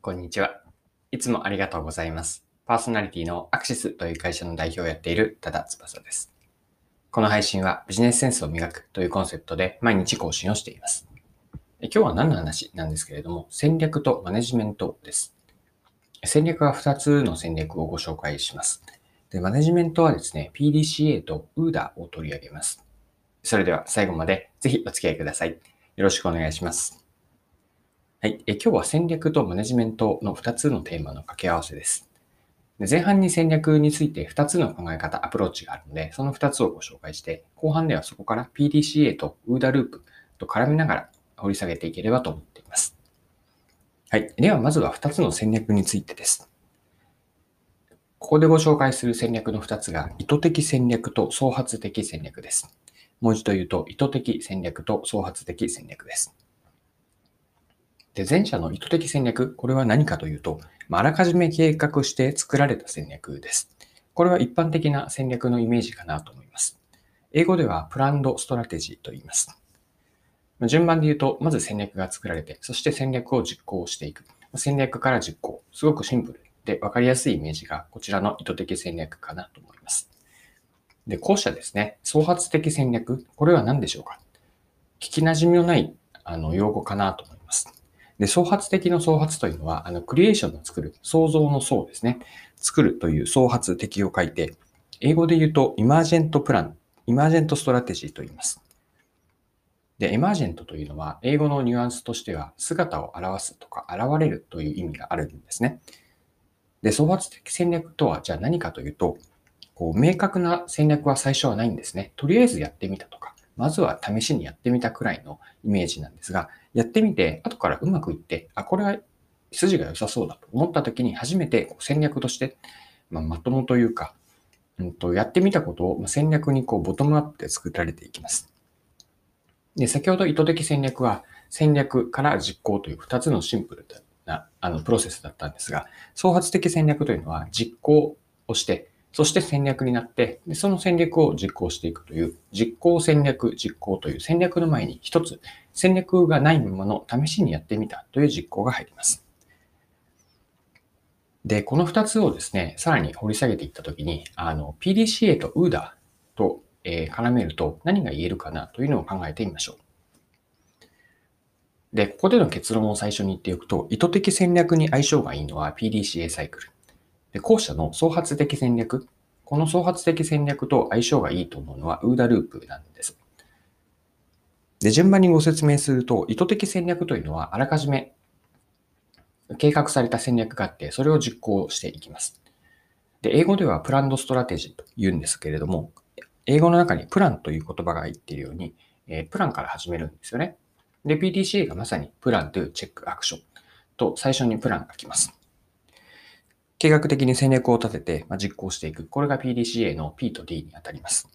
こんにちは。いつもありがとうございます。パーソナリティのアクシスという会社の代表をやっている多田翼です。この配信はビジネスセンスを磨くというコンセプトで毎日更新をしています。今日は何の話なんですけれども、戦略とマネジメントです。戦略は2つの戦略をご紹介します。でマネジメントはですね、PDCA と UDA を取り上げます。それでは最後までぜひお付き合いください。よろしくお願いします。はい。え今日は戦略とマネジメントの2つのテーマの掛け合わせです。で前半に戦略について2つの考え方、アプローチがあるので、その2つをご紹介して、後半ではそこから PDCA と UDA ループと絡めながら掘り下げていければと思っています。はい。では、まずは2つの戦略についてです。ここでご紹介する戦略の2つが、意図的戦略と創発的戦略です。もう一度言うと、意図的戦略と創発的戦略です。で、前者の意図的戦略、これは何かというと、まああらかじめ計画して作られた戦略です。これは一般的な戦略のイメージかなと思います。英語では planned strategy と言います。ま順番で言うと、まず戦略が作られて、そして戦略を実行していく。戦略から実行。すごくシンプルで分かりやすいイメージが、こちらの意図的戦略かなと思います。で、後者ですね、創発的戦略。これは何でしょうか聞き馴染みのないあの用語かなと思います。で、創発的の創発というのは、あの、クリエーションの作る、創造の創ですね。作るという創発的と書いて、英語で言うと、 emergent plan、emergent strategy と言います。で、 emergent というのは、英語のニュアンスとしては、姿を現すとか、現れるという意味があるんですね。で、創発的戦略とは、じゃあ何かというと、こう、明確な戦略は最初はないんですね。とりあえずやってみたとか、まずは試しにやってみたくらいのイメージなんですが、やってみて、後からうまくいって、あ、これは筋が良さそうだと思った時に初めて戦略として、まあ、まともというか、うんと、やってみたことを戦略にこうボトムアップで作られていきます。で、先ほど意図的戦略は戦略から実行という2つのシンプルなあのプロセスだったんですが、創発的戦略というのは実行をして、そして戦略になって、その戦略を実行していくという、実行戦略実行という戦略の前に一つ戦略がないものを試しにやってみたという実行が入ります。で、この2つをですね、さらに掘り下げていったときに、あの、PDCA と UDA と、えー絡めると何が言えるかなというのを考えてみましょう。で、ここでの結論を最初に言っておくと、意図的戦略に相性がいいのは PDCA サイクル。で、後者の創発的戦略。この創発的戦略と相性がいいと思うのは UDA ループなんです。で、順番にご説明すると、意図的戦略というのはあらかじめ計画された戦略があって、それを実行していきます。で、英語では planned strategy と言うんですけれども、英語の中にプランという言葉が入っているように、えプランから始めるんですよね。で、PDCA がまさにプランというチェックアクションと最初にプランが来ます。計画的に戦略を立てて、まあ、実行していく。これが PDCA の P と D にあたります。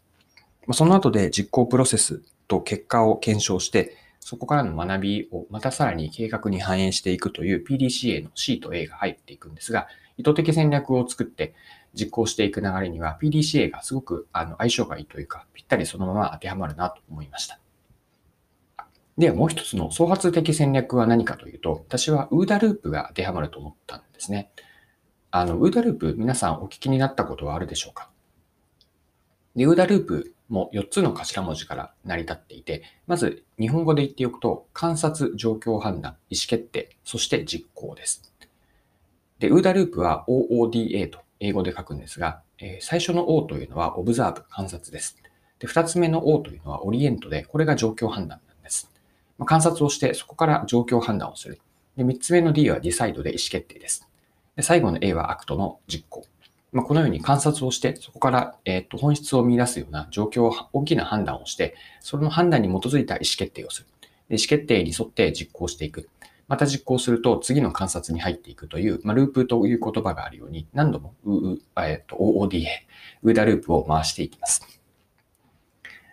まあその後で実行プロセスと結果を検証して、そこからの学びをまたさらに計画に反映していくという PDCA の C と A が入っていくんですが、意図的戦略を作って実行していく流れには PDCA がすごくあの相性がいいというか、ぴったりそのまま当てはまるなと思いました。ではもう一つの創発的戦略は何かというと、私は UDA ループが当てはまると思ったんですね。あの、UDA ループ皆さんお聞きになったことはあるでしょうか？で、UDA ループも4つの頭文字から成り立っていて、まず日本語で言っておくと、観察、状況判断、意思決定、そして実行です。で、UDA ループは OODA と英語で書くんですが、え最初の O というのは Observe、観察です。で、2つ目の O というのは Orient で、これが状況判断なんです。まあ観察をして、そこから状況判断をする。で、3つ目の D は Decide で意思決定です。で、最後の A は act の実行。まあ、このように観察をして、そこから、えーと本質を見出すような状況を、大きな判断をして、その判断に基づいた意思決定をする。で意思決定に沿って実行していく。また実行すると次の観察に入っていくという、まあ、ループという言葉があるように、何度もえーと OODA、ウーダループを回していきます。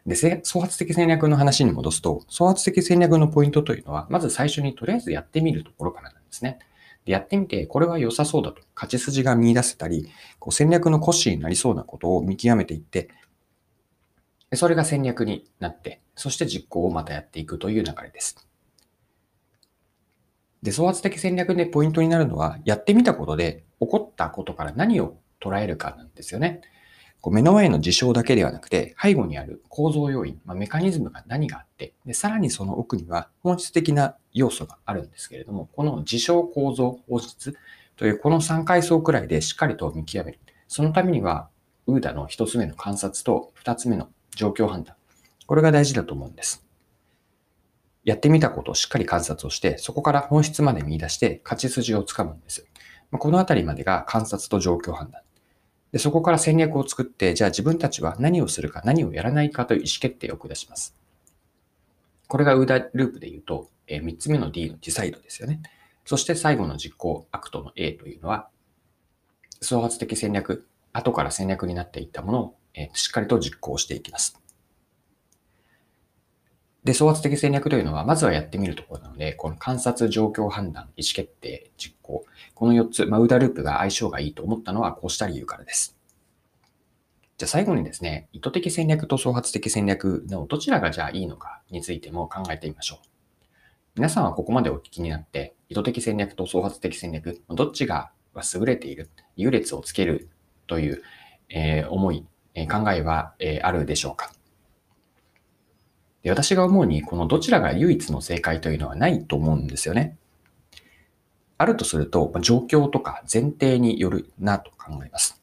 で、創発的戦略の話に戻すと、創発的戦略のポイントというのは、まず最初にとりあえずやってみるところからなんですね。やってみて、これは良さそうだと、勝ち筋が見出せたり、こう戦略の腰になりそうなことを見極めていって、それが戦略になって、そして実行をまたやっていくという流れです。で、創発的戦略でポイントになるのは、やってみたことで起こったことから何を捉えるかなんですよね。こう目の前の事象だけではなくて、背後にある構造要因、まあ、メカニズムが何があってで、さらにその奥には本質的な要素があるんですけれども、この事象、構造、本質というこの3階層くらいでしっかりと見極める。そのためには、ウーダの1つ目の観察と2つ目の状況判断。これが大事だと思うんです。やってみたことをしっかり観察をして、そこから本質まで見出して勝ち筋をつかむんです。このあたりまでが観察と状況判断。で、そこから戦略を作って、じゃあ自分たちは何をするか、何をやらないかという意思決定を下します。これが OODA ループで言うと、え、3つ目の D の decide ですよね。そして最後の実行、 act の A というのは、創発的戦略、後から戦略になっていったものを、え、しっかりと実行していきます。で、創発的戦略というのは、まずはやってみるところなので、この観察、状況判断、意思決定、実行。この4つ、まあ、ウダループが相性がいいと思ったのは、こうした理由からです。じゃあ最後にですね、意図的戦略と創発的戦略のどちらがじゃあいいのかについても考えてみましょう。皆さんはここまでお聞きになって、意図的戦略と創発的戦略、どっちが優れている、優劣をつけるという、えー、思い、え、考えは、えー、あるでしょうか？で私が思うに、このどちらが唯一の正解というのはないと思うんですよね。あるとすると、状況とか前提によるなと考えます。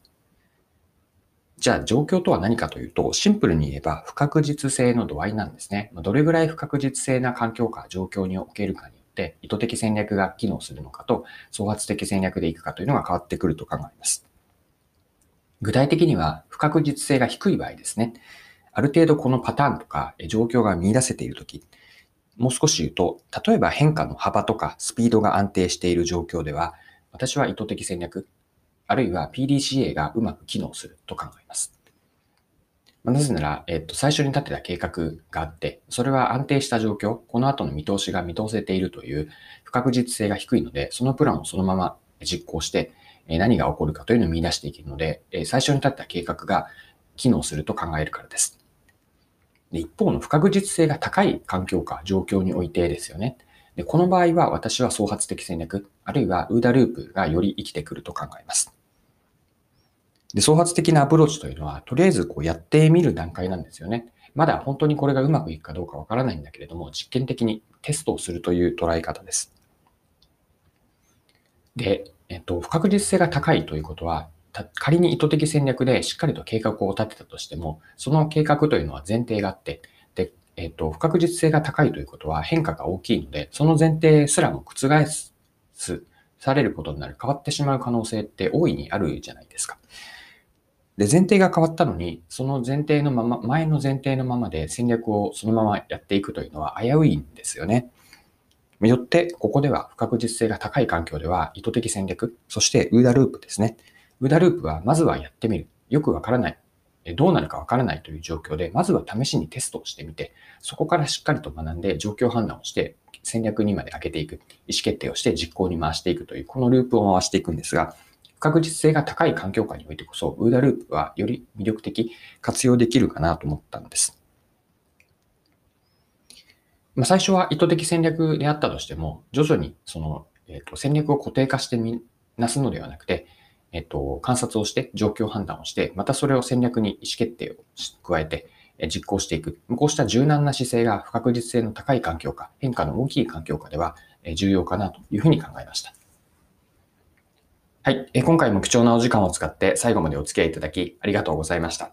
じゃあ状況とは何かというと、シンプルに言えば不確実性の度合いなんですね。どれぐらい不確実性な環境か状況におけるかによって、意図的戦略が機能するのかと、創発的戦略でいくかというのが変わってくると考えます。具体的には不確実性が低い場合ですね。ある程度このパターンとか状況が見出せているとき、もう少し言うと、例えば変化の幅とかスピードが安定している状況では、私は意図的戦略、あるいは PDCA がうまく機能すると考えます。まなぜなら、えっと、最初に立てた計画があって、それは安定した状況、この後の見通しが見通せているという不確実性が低いので、そのプランをそのまま実行して、何が起こるかというのを見出していけるので、最初に立てた計画が機能すると考えるからです。で一方の不確実性が高い環境か状況においてですよね。でこの場合は私は創発的戦略、あるいはウーダループがより生きてくると考えます。で創発的なアプローチというのは、とりあえずこうやってみる段階なんですよね。まだ本当にこれがうまくいくかどうかわからないんだけれども、実験的にテストをするという捉え方です。で、えっと、不確実性が高いということは、仮に意図的戦略でしっかりと計画を立てたとしても、その計画というのは前提があって、で、えっ、と、不確実性が高いということは変化が大きいので、その前提すらも覆す、されることになる、変わってしまう可能性って大いにあるじゃないですか。で、前提が変わったのに、その前提のまま、前の前提のままで戦略をそのままやっていくというのは危ういんですよね。よって、ここでは不確実性が高い環境では意図的戦略、そしてウーダループですね。ウーダループはまずはやってみる。よくわからない。どうなるかわからないという状況で、まずは試しにテストをしてみて、そこからしっかりと学んで状況判断をして、戦略にまで上げていく。意思決定をして実行に回していくという、このループを回していくんですが、不確実性が高い環境下においてこそ、ウーダループはより魅力的、活用できるかなと思ったんです。まあ、最初は意図的戦略であったとしても、徐々にその、えー、と戦略を固定化してみなすのではなくて、えっと、観察をして、状況判断をして、またそれを戦略に意思決定を加えて、実行していく。こうした柔軟な姿勢が不確実性の高い環境下、変化の大きい環境下では重要かなというふうに考えました。はい。今回も貴重なお時間を使って最後までお付き合いいただきありがとうございました。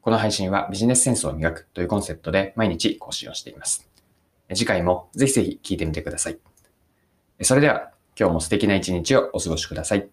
この配信はビジネスセンスを磨くというコンセプトで毎日更新をしています。次回もぜひぜひ聞いてみてください。それでは今日も素敵な一日をお過ごしください。